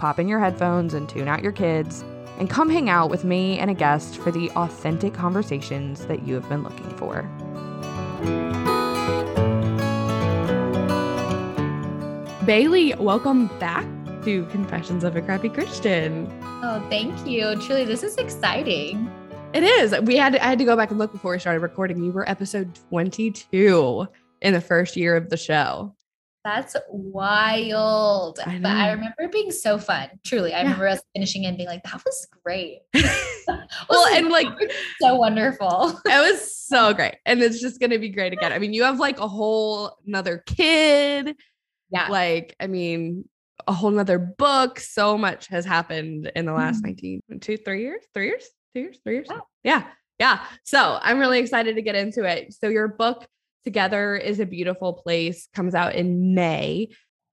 pop in your headphones and tune out your kids, and come hang out with me and a guest for the authentic conversations that you have been looking for. Bailey, welcome back to Confessions of a Crappy Christian. Oh, thank you. Truly, this is exciting. It is. We had to, I had to go back and look before we started recording. You were episode 22 in the first year of the show. That's wild. I but I remember being so fun. Truly. I yeah. remember us finishing and being like, that was great. well, and like so wonderful. it was so great. And it's just gonna be great again. I mean, you have like a whole another kid. Yeah. Like, I mean, a whole nother book. So much has happened in the last mm-hmm. 19, two, three years, three years, two years, three years. Wow. Yeah. Yeah. So I'm really excited to get into it. So your book Together is a Beautiful Place comes out in May.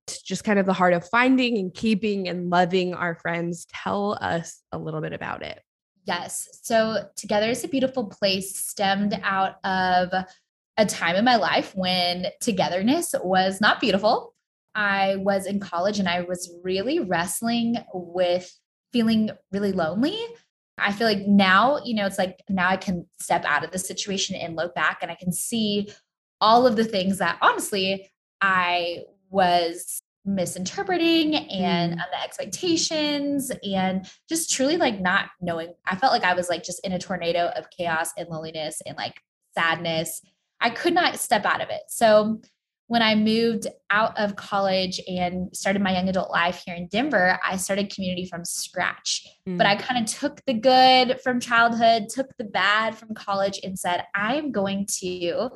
It's just kind of the heart of finding and keeping and loving our friends. Tell us a little bit about it. Yes. So, Together is a Beautiful Place stemmed out of a time in my life when togetherness was not beautiful. I was in college and I was really wrestling with feeling really lonely. I feel like now, you know, it's like now I can step out of the situation and look back and I can see all of the things that honestly I was misinterpreting and mm. the expectations and just truly like not knowing. I felt like I was like just in a tornado of chaos and loneliness and like sadness. I could not step out of it. So when I moved out of college and started my young adult life here in Denver, I started community from scratch. Mm. But I kind of took the good from childhood, took the bad from college, and said, I'm going to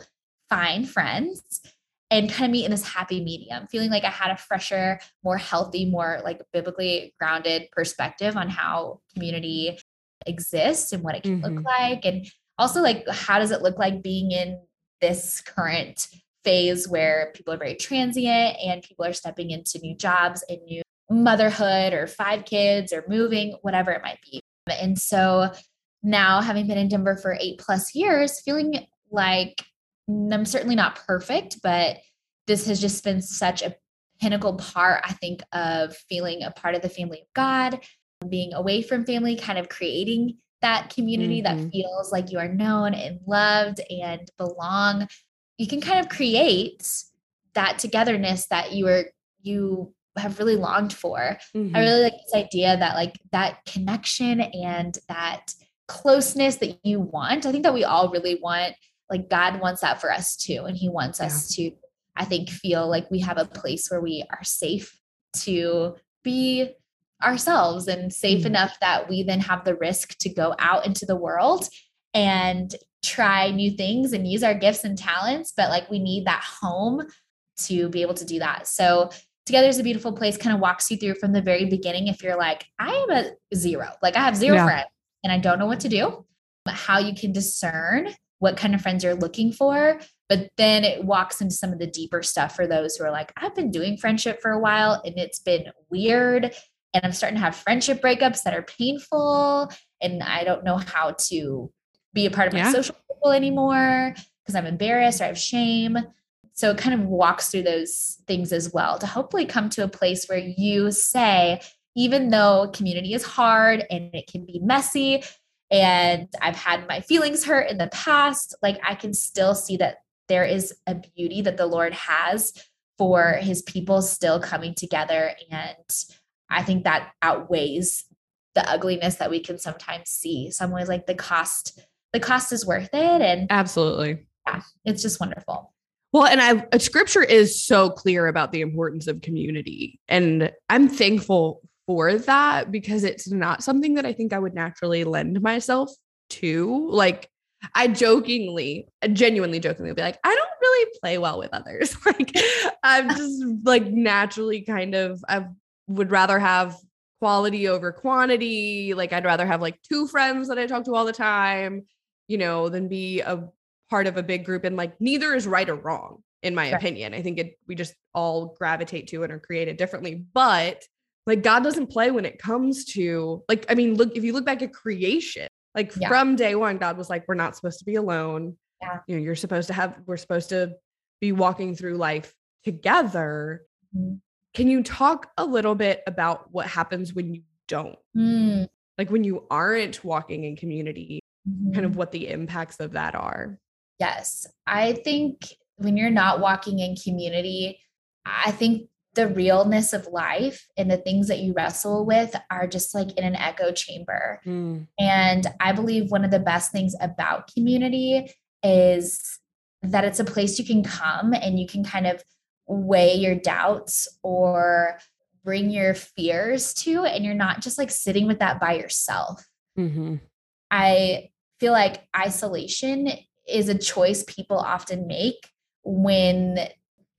find friends and kind of meet in this happy medium, feeling like I had a fresher, more healthy, more like biblically grounded perspective on how community exists and what it can mm-hmm. look like. And also, like, how does it look like being in this current phase where people are very transient and people are stepping into new jobs and new motherhood or five kids or moving, whatever it might be. And so now, having been in Denver for eight plus years, feeling like I'm certainly not perfect, but this has just been such a pinnacle part, I think, of feeling a part of the family of God, being away from family, kind of creating that community mm-hmm. that feels like you are known and loved and belong. You can kind of create that togetherness that you are you have really longed for. Mm-hmm. I really like this idea that like that connection and that closeness that you want. I think that we all really want like God wants that for us too. And He wants yeah. us to, I think, feel like we have a place where we are safe to be ourselves and safe mm-hmm. enough that we then have the risk to go out into the world and try new things and use our gifts and talents. But like we need that home to be able to do that. So Together is a beautiful place kind of walks you through from the very beginning. If you're like, I am a zero, like I have zero yeah. friends and I don't know what to do, how you can discern what kind of friends you're looking for. But then it walks into some of the deeper stuff for those who are like, I've been doing friendship for a while and it's been weird. And I'm starting to have friendship breakups that are painful. And I don't know how to be a part of my yeah. social circle anymore because I'm embarrassed or I have shame. So it kind of walks through those things as well to hopefully come to a place where you say, even though community is hard and it can be messy and I've had my feelings hurt in the past, like I can still see that there is a beauty that the Lord has for his people still coming together. And I think that outweighs the ugliness that we can sometimes see. Some ways like the cost, the cost is worth it. And absolutely. Yeah, it's just wonderful. Well, and I scripture is so clear about the importance of community. And I'm thankful for that because it's not something that I think I would naturally lend myself to. Like, I jokingly, genuinely jokingly be like, I don't really play well with others. like, I'm just like naturally kind of, I would rather have quality over quantity. Like I'd rather have like two friends that I talk to all the time, you know, than be a part of a big group. And like neither is right or wrong, in my right. opinion. I think it we just all gravitate to it or create it differently. But like God doesn't play when it comes to like, I mean, look, if you look back at creation, like yeah. from day one, God was like, we're not supposed to be alone. Yeah. You know, you're supposed to have, we're supposed to be walking through life together. Mm-hmm. Can you talk a little bit about what happens when you don't? Mm. Like when you aren't walking in community, mm-hmm. kind of mm-hmm. what the impacts of that are? Yes. I think when you're not walking in community, I think the realness of life and the things that you wrestle with are just like in an echo chamber. Mm. And I believe one of the best things about community is that it's a place you can come and you can kind of weigh your doubts or bring your fears to, and you're not just like sitting with that by yourself. Mm-hmm. I feel like isolation is a choice people often make when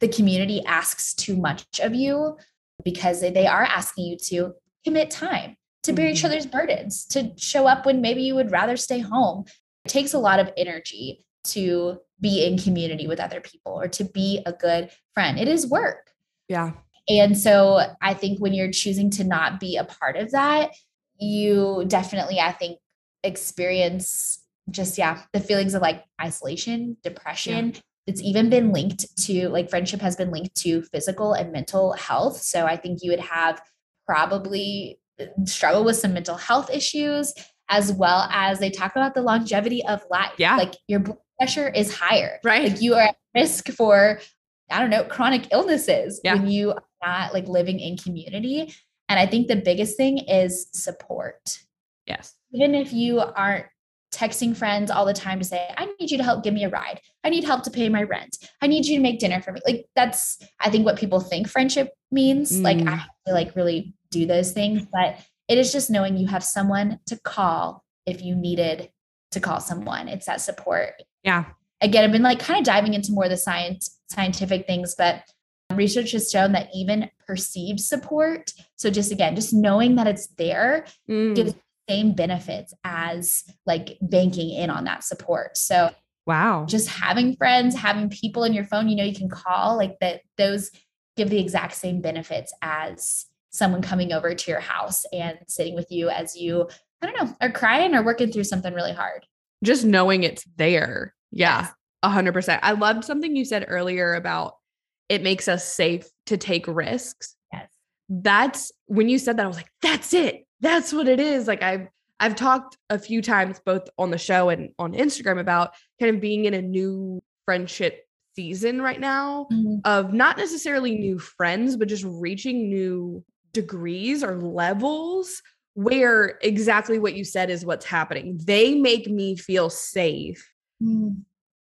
the community asks too much of you because they are asking you to commit time to bear mm-hmm. each other's burdens, to show up when maybe you would rather stay home. It takes a lot of energy to be in community with other people or to be a good friend. It is work. Yeah. And so I think when you're choosing to not be a part of that, you definitely, I think, experience just, yeah, the feelings of like isolation, depression. Yeah. It's even been linked to like friendship has been linked to physical and mental health. So I think you would have probably uh, struggle with some mental health issues as well as they talk about the longevity of life. Yeah. Like your blood pressure is higher. Right. Like you are at risk for, I don't know, chronic illnesses yeah. when you are not like living in community. And I think the biggest thing is support. Yes. Even if you aren't texting friends all the time to say, I need you to help give me a ride. I need help to pay my rent. I need you to make dinner for me. Like that's, I think what people think friendship means. Mm. Like I have to like really do those things, but it is just knowing you have someone to call if you needed to call someone. It's that support. Yeah. Again, I've been like kind of diving into more of the science scientific things, but research has shown that even perceived support, so just again, just knowing that it's there mm. gives same benefits as like banking in on that support. So wow. Just having friends, having people in your phone, you know, you can call like that those give the exact same benefits as someone coming over to your house and sitting with you as you, I don't know, are crying or working through something really hard. Just knowing it's there. Yeah. A hundred percent. I loved something you said earlier about it makes us safe to take risks. Yes. That's when you said that, I was like, that's it. That's what it is. Like I've I've talked a few times both on the show and on Instagram about kind of being in a new friendship season right now mm-hmm. of not necessarily new friends, but just reaching new degrees or levels where exactly what you said is what's happening. They make me feel safe mm.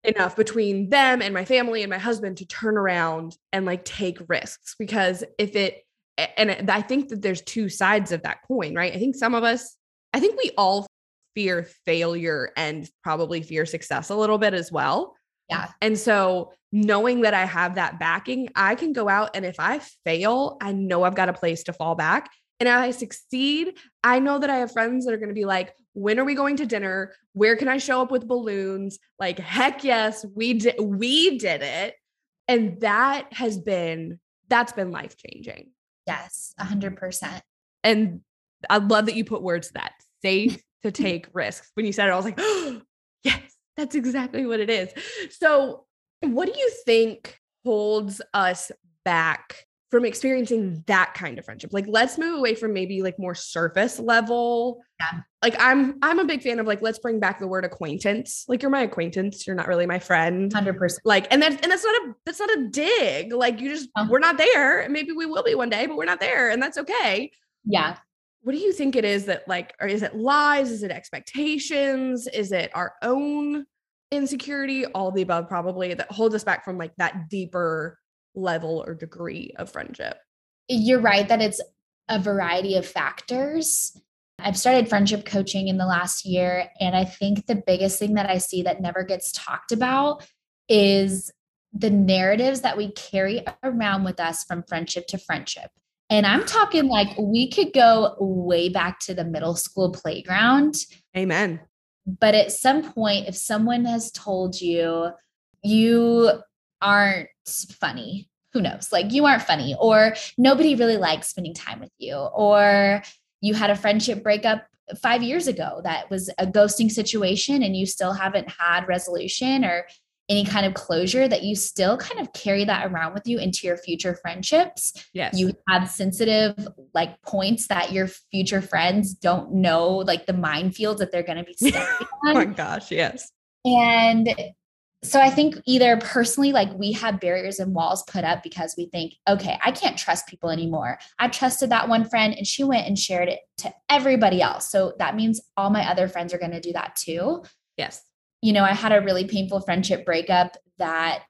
enough between them and my family and my husband to turn around and like take risks. Because if it, and I think that there's two sides of that coin, right? I think some of us, I think we all fear failure and probably fear success a little bit as well. Yeah. And so knowing that I have that backing, I can go out and if I fail, I know I've got a place to fall back. And if I succeed, I know that I have friends that are going to be like, when are we going to dinner? Where can I show up with balloons? Like, heck yes, we did we did it. And that has been that's been life changing. Yes, a hundred mm-hmm. percent. And I love that you put words to that safe to take risks. When you said it, I was like, oh, yes, that's exactly what it is. So, what do you think holds us back from experiencing that kind of friendship? Like, let's move away from maybe like more surface level. Yeah. Like, I'm I'm a big fan of like let's bring back the word acquaintance. Like, you're my acquaintance. You're not really my friend. Hundred percent. Like, and that's and that's not a that's not a dig. Like, you just uh-huh. we're not there. Maybe we will be one day, but we're not there, and that's okay. Yeah what do you think it is that like or is it lies is it expectations is it our own insecurity all the above probably that holds us back from like that deeper level or degree of friendship you're right that it's a variety of factors I've started friendship coaching in the last year. And I think the biggest thing that I see that never gets talked about is the narratives that we carry around with us from friendship to friendship. And I'm talking like we could go way back to the middle school playground. Amen. But at some point, if someone has told you you aren't funny, who knows? Like you aren't funny, or nobody really likes spending time with you, or you had a friendship breakup five years ago that was a ghosting situation and you still haven't had resolution or any kind of closure that you still kind of carry that around with you into your future friendships. Yes. You have sensitive like points that your future friends don't know, like the minefields that they're going to be stepping oh my gosh, yes. And so I think either personally, like we have barriers and walls put up because we think, okay, I can't trust people anymore. I trusted that one friend and she went and shared it to everybody else. So that means all my other friends are going to do that too Yes. you know, I had a really painful friendship breakup that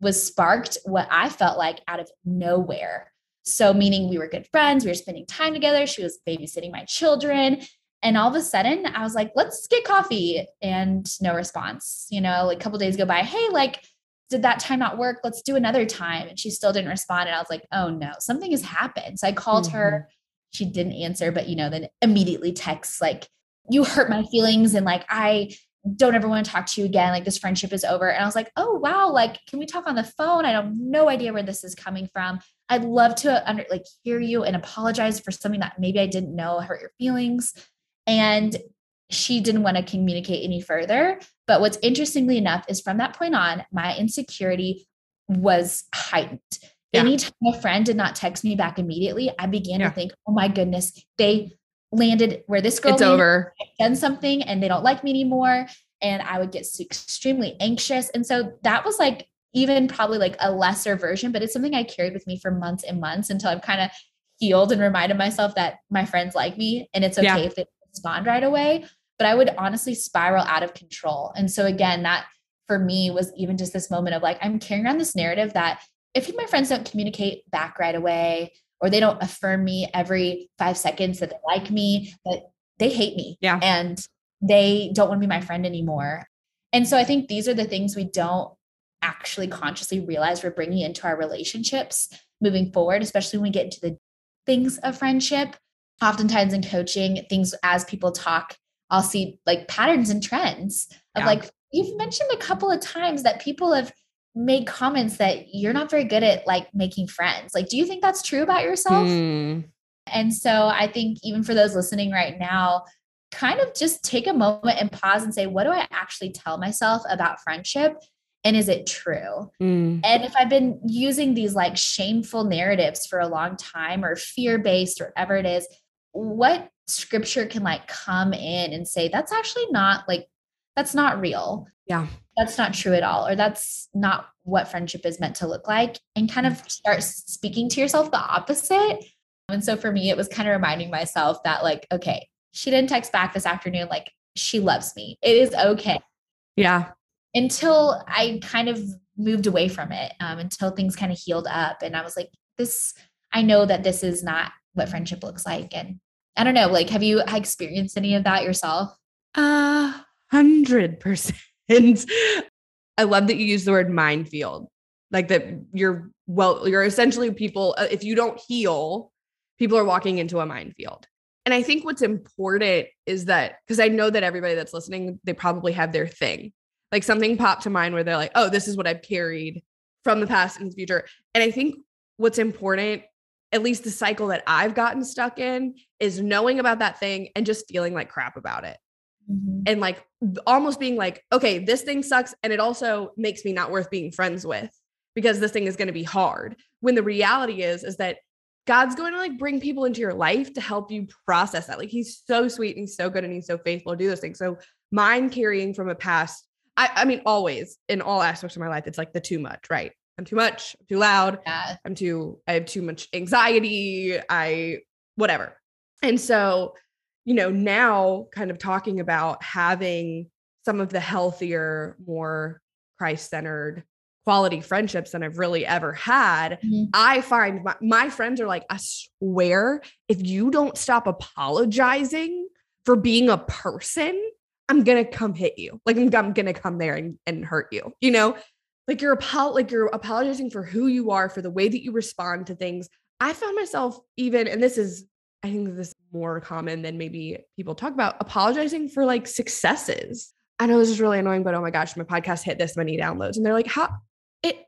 was sparked what I felt like out of nowhere. So, meaning we were good friends, we were spending time together, she was babysitting my children. And all of a sudden, I was like, let's get coffee. And no response. You know, like a couple days go by, hey, like, did that time not work? Let's do another time. And she still didn't respond. And I was like, oh no, something has happened. So I called her. Mm-hmm. She didn't answer, but, you know, then immediately texts like, you hurt my feelings. And like, I, don't ever want to talk to you again. Like this friendship is over. And I was like, oh wow, like can we talk on the phone? I have no idea where this is coming from. I'd love to under like hear you and apologize for something that maybe I didn't know hurt your feelings. And she didn't want to communicate any further. But what's interestingly enough is from that point on, my insecurity was heightened. Yeah. Anytime a friend did not text me back immediately, I began Yeah. to think, oh my goodness, they landed where this girl It's landed over. done something and they don't like me anymore and i would get extremely anxious and so that was like even probably like a lesser version but it's something i carried with me for months and months until i've kind of healed and reminded myself that my friends like me and it's okay Yeah. if they respond right away but i would honestly spiral out of control. And so again that for me was even just this moment of like i'm carrying around this narrative that if my friends don't communicate back right away or they don't affirm me every five seconds that they like me that they hate me Yeah. and they don't want to be my friend anymore. And so i think these are the things we don't actually consciously realize we're bringing into our relationships moving forward especially when we get into the things of friendship oftentimes in coaching things as people talk i'll see like patterns and trends of Yeah. like you've mentioned a couple of times that people have made comments that you're not very good at like making friends like do you think that's true about yourself Mm, and so I think even for those listening right now, kind of just take a moment and pause and say, what do I actually tell myself about friendship? And is it true? mm, And if I've been using these like shameful narratives for a long time or fear based or whatever it is, what scripture can like come in and say, that's actually not like, that's not real. Yeah. That's not true at all. Or that's not what friendship is meant to look like. And kind of start speaking to yourself the opposite. And so for me, it was kind of reminding myself that, like, okay, she didn't text back this afternoon. Like, she loves me. It is okay yeah. until I kind of moved away from it, um, until things kind of healed up. And I was like, this, I know that this is not what friendship looks like. And I don't know, like, have you experienced any of that yourself? Hundred percent. I love that you use the word minefield. Like that you're well, you're essentially people, uh, if you don't heal, people are walking into a minefield. And I think what's important is that because I know that everybody that's listening, they probably have their thing. Like something popped to mind where they're like, oh, this is what I've carried from the past and the future. And I think what's important, at least the cycle that I've gotten stuck in, is knowing about that thing and just feeling like crap about it mm-hmm. and like almost being like, okay, this thing sucks. And it also makes me not worth being friends with because this thing is going to be hard. When the reality is, is that God's going to like bring people into your life to help you process that. Like he's so sweet and he's so good and he's so faithful to do those things. So mind carrying from a past, I, I mean, always in all aspects of my life, it's like the too much, right? I'm too much, I'm too loud, Yeah. I'm too, I have too much anxiety, I, whatever. And so, you know, now kind of talking about having some of the healthier, more Christ centered quality friendships than I've really ever had. Mhm. I find my, my friends are like, I swear, if you don't stop apologizing for being a person, I'm gonna come hit you. Like I'm, I'm gonna come there and, and hurt you, you know? Like you're apo- like you're apologizing for who you are, for the way that you respond to things. I found myself even, and this is, I think this is more common than maybe people talk about, apologizing for like successes. I know this is really annoying, but oh my gosh, my podcast hit this many downloads. And they're like, how it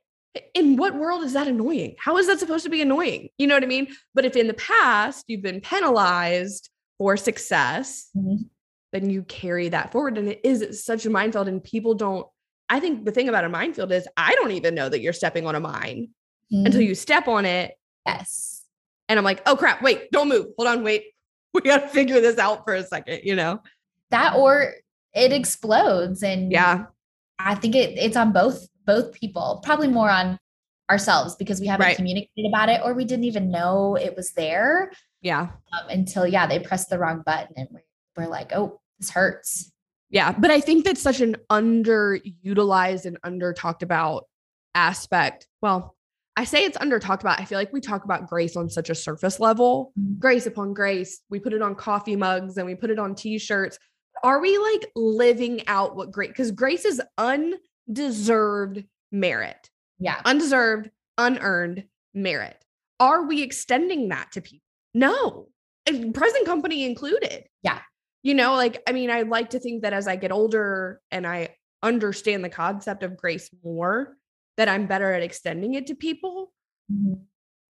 in what world is that annoying? How is that supposed to be annoying? You know what I mean? But if in the past you've been penalized for success, mm-hmm. then you carry that forward. And it is such a minefield. And people don't, I think the thing about a minefield is I don't even know that you're stepping on a mine mm-hmm. until you step on it. Yes. And I'm like, oh crap, wait, don't move. Hold on, wait. We got to figure this out for a second, you know? That or it explodes. And yeah, I think it, it's on both both people, probably more on ourselves because we haven't right. communicated about it or we didn't even know it was there. Yeah. Um, until yeah, they pressed the wrong button and we're, we're like, oh, this hurts. Yeah, but I think that's such an underutilized and under talked about aspect. Well, I say it's under talked about. I feel like we talk about grace on such a surface level, mm-hmm. grace upon grace. We put it on coffee mugs and we put it on t-shirts. Are we like living out what great because grace is undeserved merit. Yeah. Undeserved, unearned merit. Are we extending that to people? No. Present company included. Yeah. You know, like, I mean, I like to think that as I get older and I understand the concept of grace more, that I'm better at extending it to people. Mm-hmm.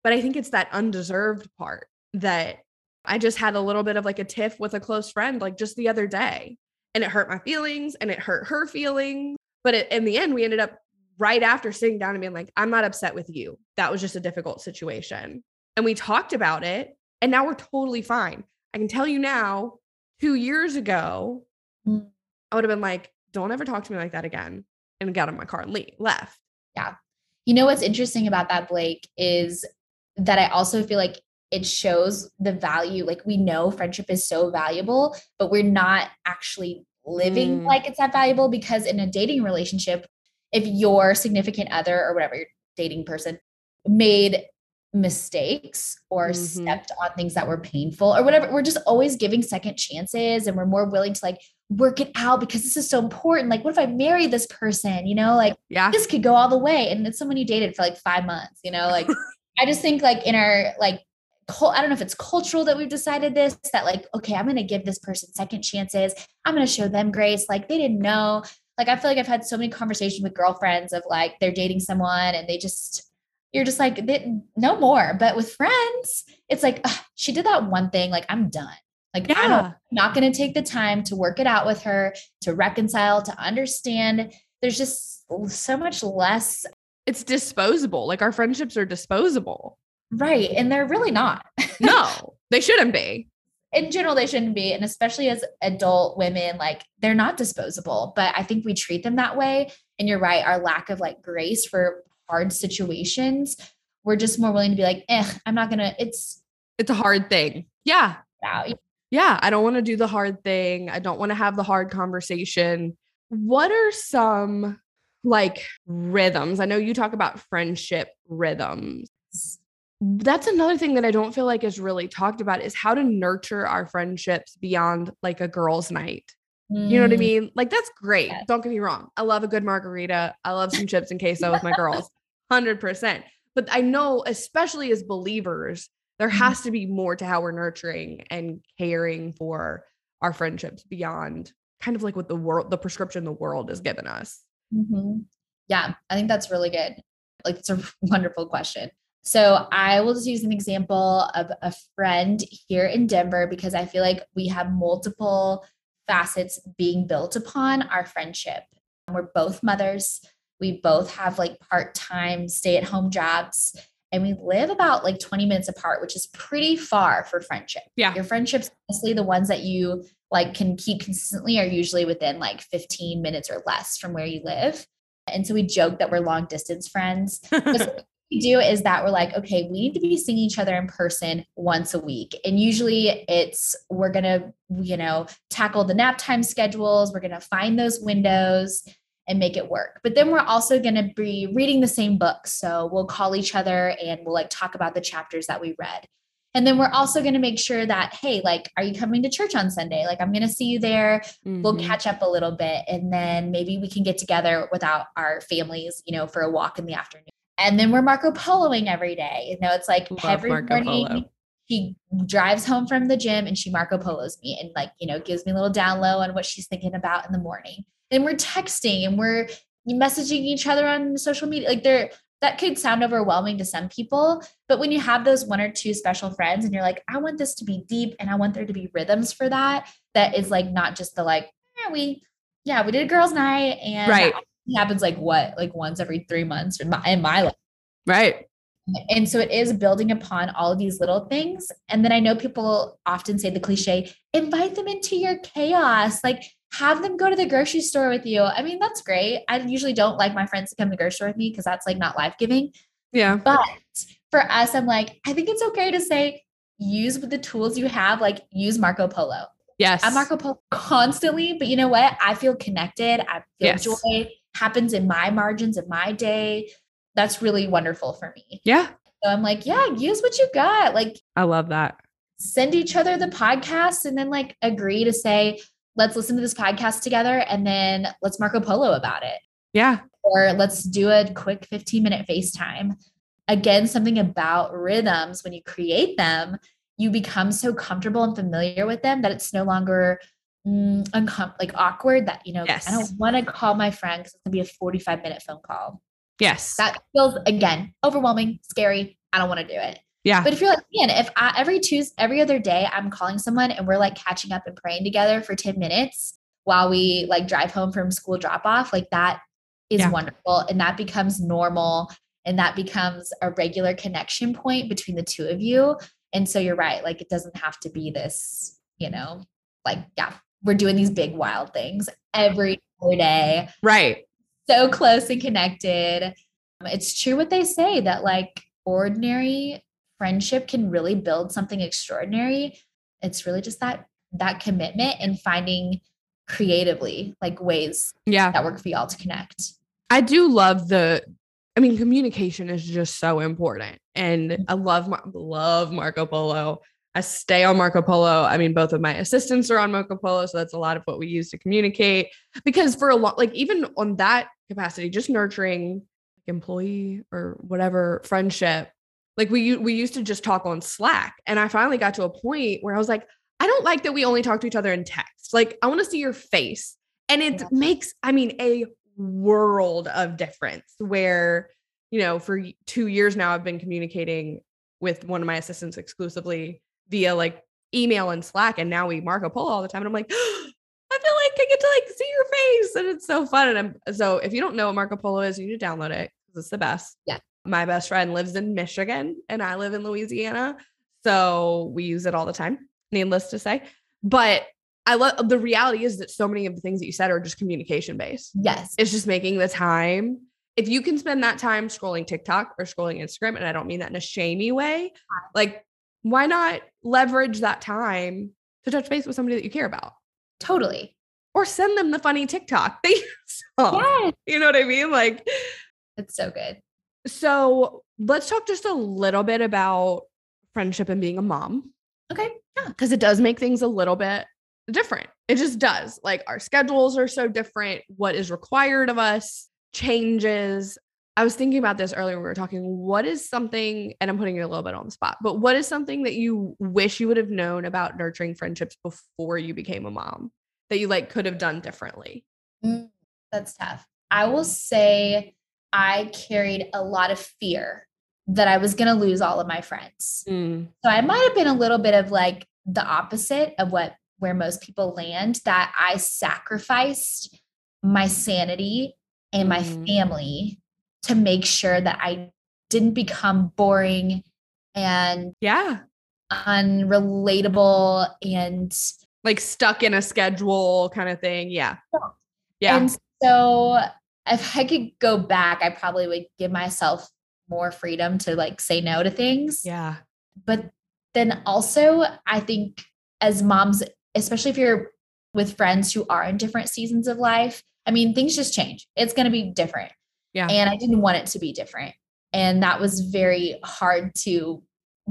But I think it's that undeserved part that I just had a little bit of like a tiff with a close friend, like just the other day. And it hurt my feelings and it hurt her feelings. But it, in the end, we ended up right after sitting down and being like, I'm not upset with you. That was just a difficult situation. And we talked about it. And now we're totally fine. I can tell you now, two years ago, mm. I would have been like, don't ever talk to me like that again. And got in my car and leave, left. Yeah. You know what's interesting about that, Blake, is that I also feel like it shows the value. Like we know friendship is so valuable, but we're not actually living mm. like it's that valuable because in a dating relationship, if your significant other or whatever your dating person made mistakes or mm-hmm. stepped on things that were painful or whatever we're just always giving second chances and we're more willing to like work it out because this is so important. Like what if i marry this person you know like yeah. this could go all the way and it's someone you dated for like five months you know like i just think like in our like I don't know if it's cultural that we've decided this that like okay I'm going to give this person second chances. I'm going to show them grace. Like they didn't know. Like I feel like I've had so many conversations with girlfriends of like they're dating someone and they just you're just like no more. But with friends, it's like she did that one thing. Like I'm done. Like yeah. i am not going to take the time to work it out with her, to reconcile, to understand. There's just so much less. It's disposable. Like our friendships are disposable. Right. And they're really not. no, they shouldn't be in general they shouldn't be and especially as adult women like they're not disposable but i think we treat them that way and you're right our lack of like grace for hard situations we're just more willing to be like eh i'm not gonna it's it's a hard thing yeah yeah, yeah i don't want to do the hard thing i don't want to have the hard conversation what are some like rhythms i know you talk about friendship rhythms that's another thing that I don't feel like is really talked about is how to nurture our friendships beyond like a girls' night. You know what I mm. mean? Like that's great. Yes. Don't get me wrong. I love a good margarita. I love some chips and queso with my girls. 100%. But I know especially as believers, there mm-hmm. has to be more to how we're nurturing and caring for our friendships beyond kind of like what the world the prescription the world has given us. Mm-hmm. Yeah, I think that's really good. Like it's a wonderful question. So I will just use an example of a friend here in Denver because I feel like we have multiple facets being built upon our friendship. We're both mothers. We both have like part time stay at home jobs and we live about like 20 minutes apart, which is pretty far for friendship. Yeah. Your friendships, honestly, the ones that you like can keep consistently are usually within like 15 minutes or less from where you live. And so we joke that we're long distance friends. What we do is that we're like, okay, we need to be seeing each other in person once a week. And usually it's, we're going to, you know, tackle the nap time schedules, we're going to find those windows and make it work. But then we're also going to be reading the same book. So we'll call each other and we'll like talk about the chapters that we read. And then we're also going to make sure that, hey, like, are you coming to church on Sunday? Like, I'm going to see you there. Mm-hmm. We'll catch up a little bit. And then maybe we can get together without our families, you know, for a walk in the afternoon And then we're Marco Poloing every day. You know, it's like Love every Marco morning Polo. she drives home from the gym and she Marco Polos me and like, you know, gives me a little down low on what she's thinking about in the morning. And we're texting and we're messaging each other on social media. Like there, that could sound overwhelming to some people, but when you have those one or two special friends and you're like, I want this to be deep and I want there to be rhythms for that, that is like not just the like, yeah, we, yeah, we did a girls' night and Right. happens like what, like once every three months in my, in my life. Right. And so it is building upon all of these little things. And then I know people often say the cliche, invite them into your chaos, like have them go to the grocery store with you. I mean, that's great. I usually don't like my friends to come to the grocery store with me because that's like not life giving. Yeah. But for us, I'm like, I think it's okay to say, use the tools you have, like use Marco Polo. Yes. I'm Marco Polo constantly, but you know what? I feel connected. I feel Yes. joy happens in my margins of my day. That's really wonderful for me. Yeah. So I'm like, yeah, use what you got. Like I love that. send each other the podcast and then like agree to say, let's listen to this podcast together and then let's Marco Polo about it. Yeah. Or let's do a quick 15 minute FaceTime. Again, something about rhythms when you create them, you become so comfortable and familiar with them that it's no longer mm, uncom- like awkward that, you know, Yes. I don't want to call my friend because it's going to be a 45 minute phone call. Yes. That feels, again, overwhelming, scary. I don't want to do it. Yeah. But if you're like, man, if I every Tuesday, every other day, I'm calling someone and we're like catching up and praying together for 10 minutes while we like drive home from school drop off, like that is Yeah. wonderful. And that becomes normal and that becomes a regular connection point between the two of you. And so you're right. Like it doesn't have to be this, you know, like, yeah, we're doing these big wild things every day right. so close and connected. It's true what they say that like ordinary friendship can really build something extraordinary. It's really just that that commitment and finding creatively like ways Yeah. that work for y'all to connect. I do love the I mean communication is just so important and mm-hmm. I love love Marco Polo. I stay on Marco Polo. I mean both of my assistants are on Marco Polo so that's a lot of what we use to communicate because for a lot like even on that capacity just nurturing employee or whatever friendship like we we used to just talk on Slack and I finally got to a point where I was like I don't like that we only talk to each other in text. Like I want to see your face. And it Yeah. makes I mean a world of difference where you know for 2 years now I've been communicating with one of my assistants exclusively via like email and Slack and now we Marco Polo all the time and I'm like I feel like I get to like see your face and it's so fun and I'm so if you don't know what Marco Polo is you need to download it because it's the best. Yeah. My best friend lives in Michigan and I live in Louisiana so we use it all the time needless to say but I love the reality is that so many of the things that you said are just communication based. Yes. It's just making the time. If you can spend that time scrolling TikTok or scrolling Instagram, and I don't mean that in a shamey way, like why not leverage that time to touch base with somebody that you care about? Totally. Or send them the funny TikTok they saw. Yes. You know what I mean? Like, It's so good. So let's talk just a little bit about friendship and being a mom. Okay. Yeah. Because it does make things a little bit different. It just does. Like our schedules are so different. What is required of us changes. I was thinking about this earlier when we were talking. What is something, and I'm putting you a little bit on the spot, but what is something that you wish you would have known about nurturing friendships before you became a mom that you like could have done differently? Mm, that's tough. I will say I carried a lot of fear that I was going to lose all of my friends. Mm, So I might have been a little bit of like the opposite of what where most people land that I sacrificed my sanity and my Mhm. family to make sure that I didn't become boring and Yeah. unrelatable and Like stuck in a schedule kind of thing. Yeah. Yeah. And so if I could go back, I probably would give myself more freedom to like say no to things. yeah. But then also, I think as moms, especially if you're with friends who are in different seasons of life, I mean, things just change. It's going to be different. Yeah. And I didn't want it to be different. And that was very hard to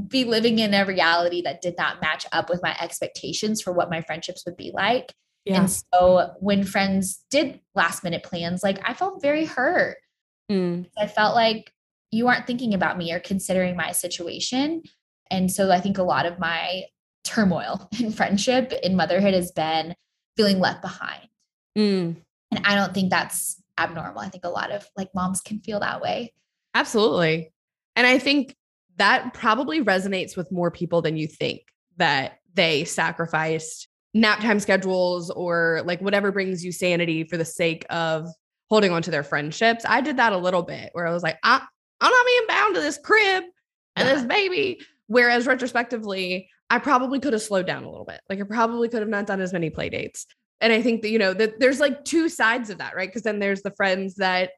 be living in a reality that did not match up with my expectations for what my friendships would be like. Yeah. And so when friends did last minute plans, like I felt very hurt. Mm, I felt like you aren't thinking about me or considering my situation. And so I think a lot of my turmoil in friendship in motherhood has been feeling left behind. Mm, And I don't think that's abnormal. I think a lot of like moms can feel that way. absolutely. And I think that probably resonates with more people than you think that they sacrificed nap time schedules or like whatever brings you sanity for the sake of holding on to their friendships. I did that a little bit where I was like, I, I'm not being bound to this crib and this baby. Whereas retrospectively, I probably could have slowed down a little bit. Like I probably could have not done as many play dates. And I think that, you know, that there's like two sides of that, right? Because then there's the friends that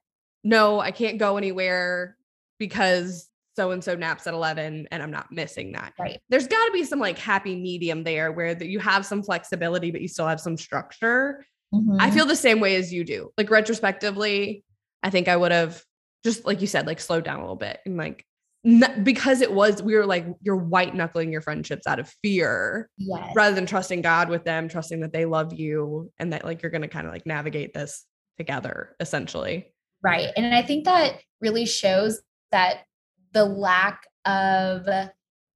no, I can't go anywhere because so and so naps at 11 and I'm not missing that. Right. There's got to be some like happy medium there where that you have some flexibility, but you still have some structure. I Mhm. feel the same way as you do. Like retrospectively, I think I would have just like you said, like slowed down a little bit and like n- because it was we were like you're white knuckling your friendships out of fear yes. rather than trusting God with them, trusting that they love you and that like you're going to kind of like navigate this together essentially. Right. And I think that really shows that the lack of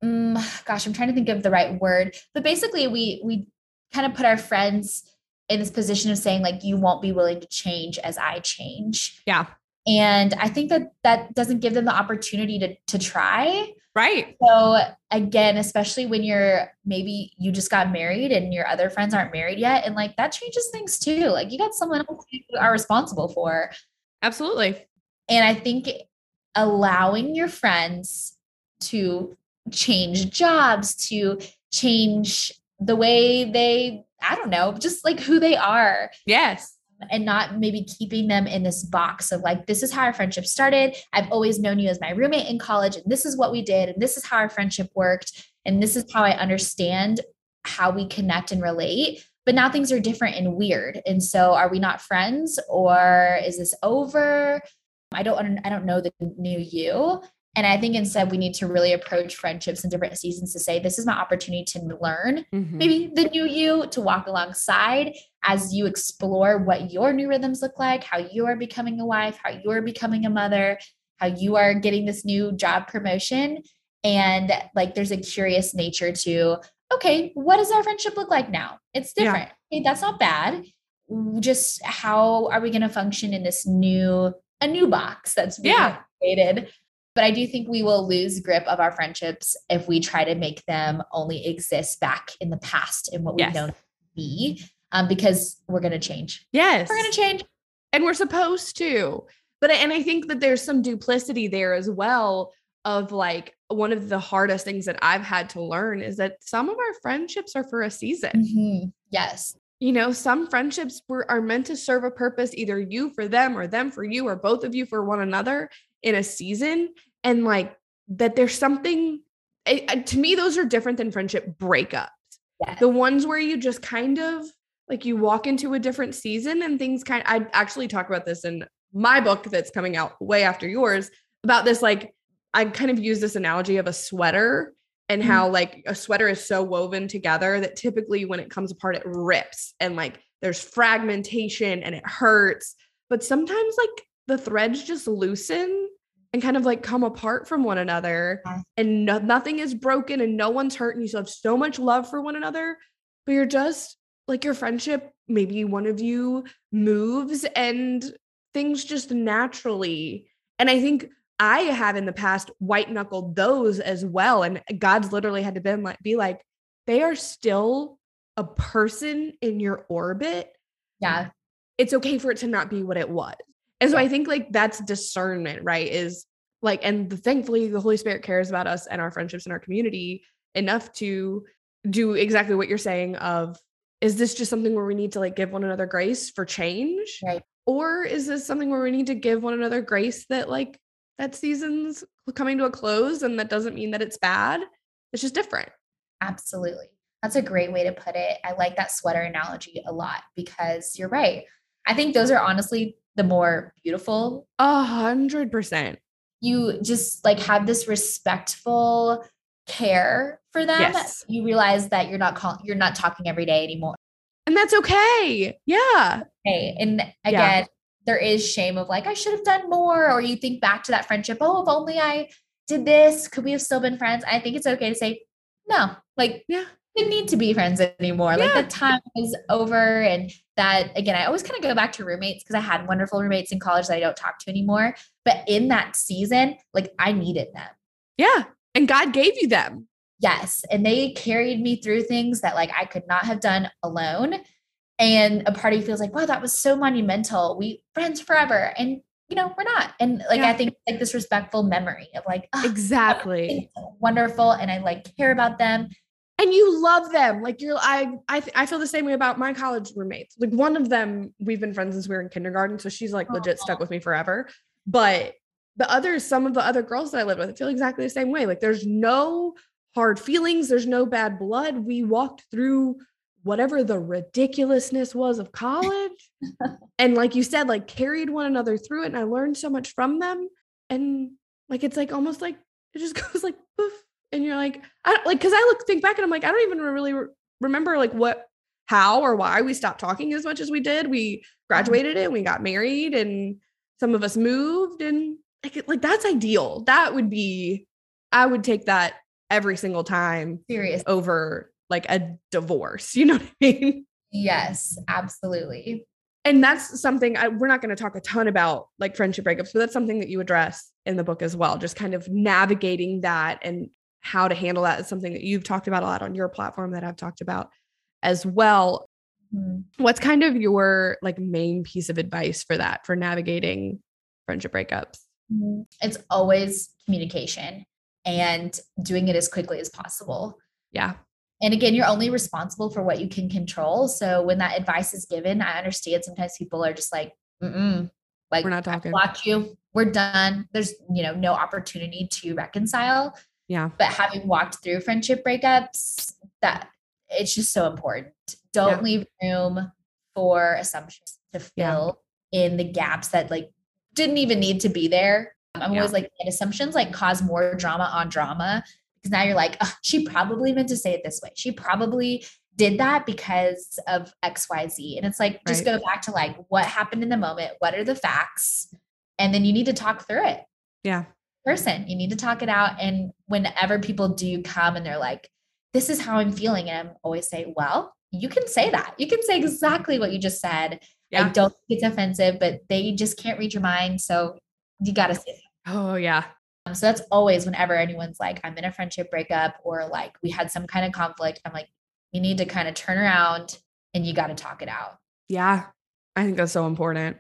mm, gosh, I'm trying to think of the right word, but basically we we kind of put our friends in this position of saying like you won't be willing to change as I change. Yeah. And I think that that doesn't give them the opportunity to to try. Right. So again, especially when you're maybe you just got married and your other friends aren't married yet and like that changes things too. Like you got someone else you are responsible for. Absolutely. And I think allowing your friends to change jobs, to change the way they, I don't know, just like who they are, Yes. and not maybe keeping them in this box of like, this is how our friendship started. I've always known you as my roommate in college, and this is what we did, and this is how our friendship worked, and this is how I understand how we connect and relate. But now things are different and weird. And so are we not friends or is this over? I don't I don't know the new you. And I think instead we need to really approach friendships in different seasons to say, this is my opportunity to learn Mhm. maybe the new you to walk alongside as you explore what your new rhythms look like, how you are becoming a wife, how you're becoming a mother, how you are getting this new job promotion. And like there's a curious nature to, okay, what does our friendship look like now? It's Yeah. different. Okay, that's not bad. Just how are we going to function in this new, a new box that's being Yeah. created? But I do think we will lose grip of our friendships if we try to make them only exist back in the past and what we've known to be, um, because we're going to change. Yes. We're going to change. and we're supposed to but and i think that there's some duplicity there as well of like one of the hardest things that i've had to learn is that some of our friendships are for a season Mhm. Yes. You know some friendships were are meant to serve a purpose either you for them or them for you or both of you for one another in a season and like that there's something I- I- to me those are different than friendship breakups Yes. the ones where you just kind of like you walk into a different season and things kind I actually talk about this in my book that's coming out way after yours about this like I kind of use this analogy of a sweater and Mhm. how like a sweater is so woven together that typically when it comes apart it rips and like there's fragmentation and it hurts but sometimes like the threads just loosen and kind of like come apart from one another Yeah. and no, nothing is broken and no one's hurt and you still have so much love for one another but you're just like your friendship maybe one of you moves and things just naturally and i think i have in the past white knuckled those as well and god's literally had to been like be like they are still a person in your orbit Yeah. it's okay for it to not be what it was. And so I think like that's discernment, right? Is like, and the, thankfully the Holy Spirit cares about us and our friendships and our community enough to do exactly what you're saying of is this just something where we need to like give one another grace for change? Right. Or is this something where we need to give one another grace that like that season's coming to a close and that doesn't mean that it's bad. It's just different. Absolutely. That's a great way to put it. I like that sweater analogy a lot because you're right. I think those are honestly the more beautiful. A hundred percent. You just like have this respectful care for them. Yes. You realize that you're not calling, you're not talking every day anymore. And that's okay. Yeah. Hey, and Yeah. There is shame of like, I should have done more. Or you think back to that friendship, oh, if only I did this, could we have still been friends? I think it's okay to say, no, like, Yeah. didn't need to be friends anymore. Like the time is over. And that again, I always kind of go back to roommates because I had wonderful roommates in college that I don't talk to anymore. But in that season, like I needed them. Yeah. And God gave you them. Yes. And they carried me through things that like I could not have done alone. And a part of you feels like, wow, that was so monumental. We friends forever. And you know, we're not. And like Yeah. I think like this respectful memory of like, "Ah, Exactly. wonderful. And I like care about them. and you love them like you're i i, th- I feel the same way about my college roommates like one of them we've been friends since we were in kindergarten so she's like legit stuck with me forever but the others some of the other girls that i live with feel exactly the same way like there's no hard feelings there's no bad blood we walked through whatever the ridiculousness was of college and like you said like carried one another through it and i learned so much from them and like it's like almost like it just goes like poof and you're like I don't like because I look think back and I'm like I don't even really re- remember like what how or why we stopped talking as much as we did. We uh-huh. graduated and we got married and some of us moved and like like that's ideal. That would be I would take that every single time Serious. over like a divorce. You know what I mean? Yes, absolutely. and that's something I, we're not going to talk a ton about like friendship breakups but that's something that you address in the book as well just kind of navigating that and how to handle that is something that you've talked about a lot on your platform that i've talked about as well Mhm. what's kind of your like main piece of advice for that for navigating friendship breakups Mhm. It's always communication and doing it as quickly as possible. yeah And again, you're only responsible for what you can control. So when that advice is given, I understand sometimes people are just like, Mm-mm, like we're not talking blocked you. We're done. There's you know no opportunity to reconcile. yeah But having walked through friendship breakups, that it's just so important. Don't Yeah. leave room for assumptions to Yeah. fill in the gaps that like didn't even need to be there. I'm Yeah. always like, assumptions like cause more drama on drama because now you're like, "Ugh, she probably meant to say it this way. She probably did that because of XYZ. And it's like, just Right. go back to like what happened in the moment, what are the facts? And then you need to talk through it yeah person. You need to talk it out. And whenever people do come and they're like, this is how I'm feeling, and I'm always say, well, you can say that. You can say exactly what you just said. I don't think it's offensive, but they just can't read your mind. So you got to say it. oh yeah Um, so that's always whenever anyone's like, I'm in a friendship breakup or like we had some kind of conflict, I'm like, you need to kind of turn around and you got to talk it out. yeah i think that's so important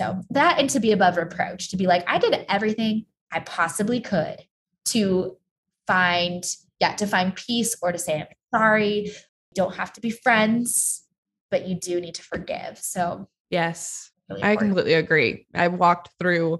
So that and to be above reproach, to be like, I did everything I possibly could to find, yeah, to find peace or to say I'm sorry. You don't have to be friends, but you do need to forgive. So yes really I completely agree. I walked through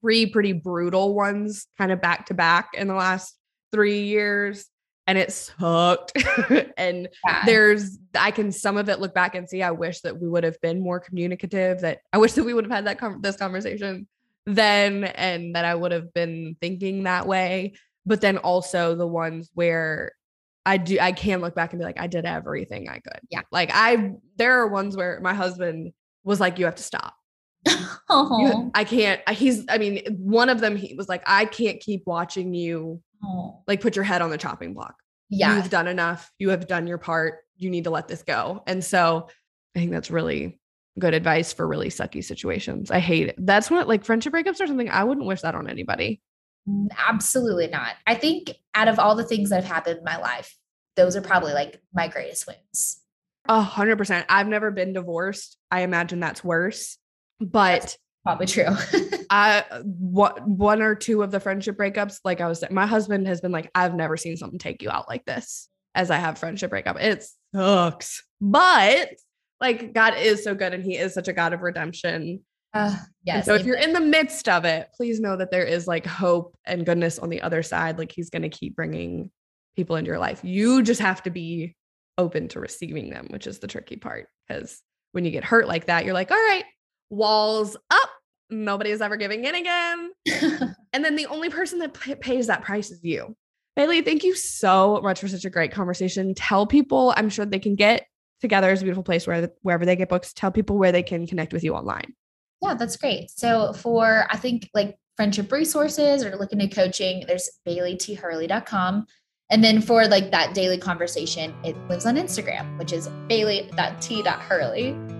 three pretty brutal ones kind of back to back in the last three years, and it sucked. and Yeah. there's, I can some of it look back and see. I wish that we would have been more communicative. That I wish that we would have had that con this conversation then, and that I would have been thinking that way. But then also the ones where I do, I can look back and be like, I did everything I could. Yeah. Like I, there are ones where my husband was like, you have to stop. Oh, I can't. I- He's. I mean, one of them. He was like, I can't keep watching you oh. like put your head on the chopping block. yeah. You've done enough. You have done your part. You need to let this go. And so, I think that's really good advice for really sucky situations. I hate it. That's what like friendship breakups or something. I wouldn't wish that on anybody. Mm, absolutely not. I think out of all the things that have happened in my life, those are probably like my greatest wins. A hundred percent. I've never been divorced. I imagine that's worse. But Probably true. I what one or two of the friendship breakups, like I was saying, my husband has been like, I've never seen something take you out like this as I have friendship breakup. It sucks. But like God is so good and he is such a God of redemption. uh, And yes. so if you're in the midst of it, please know that there is like hope and goodness on the other side. Like he's going to keep bringing people into your life. You just have to be open to receiving them, which is the tricky part. Because when you get hurt like that, you're like, all right, walls up. Nobody's ever giving in again. And then the only person that p- pays that price is you. Bailey, thank you so much for such a great conversation. Tell people, I'm sure they can get Together Is a Beautiful Place where wherever they get books. Tell people where they can connect with you online. Yeah, that's great. So for I think like friendship resources or looking at coaching, there's baileythurley.com. And then for like that daily conversation, it lives on Instagram, which is bailey.t.hurley.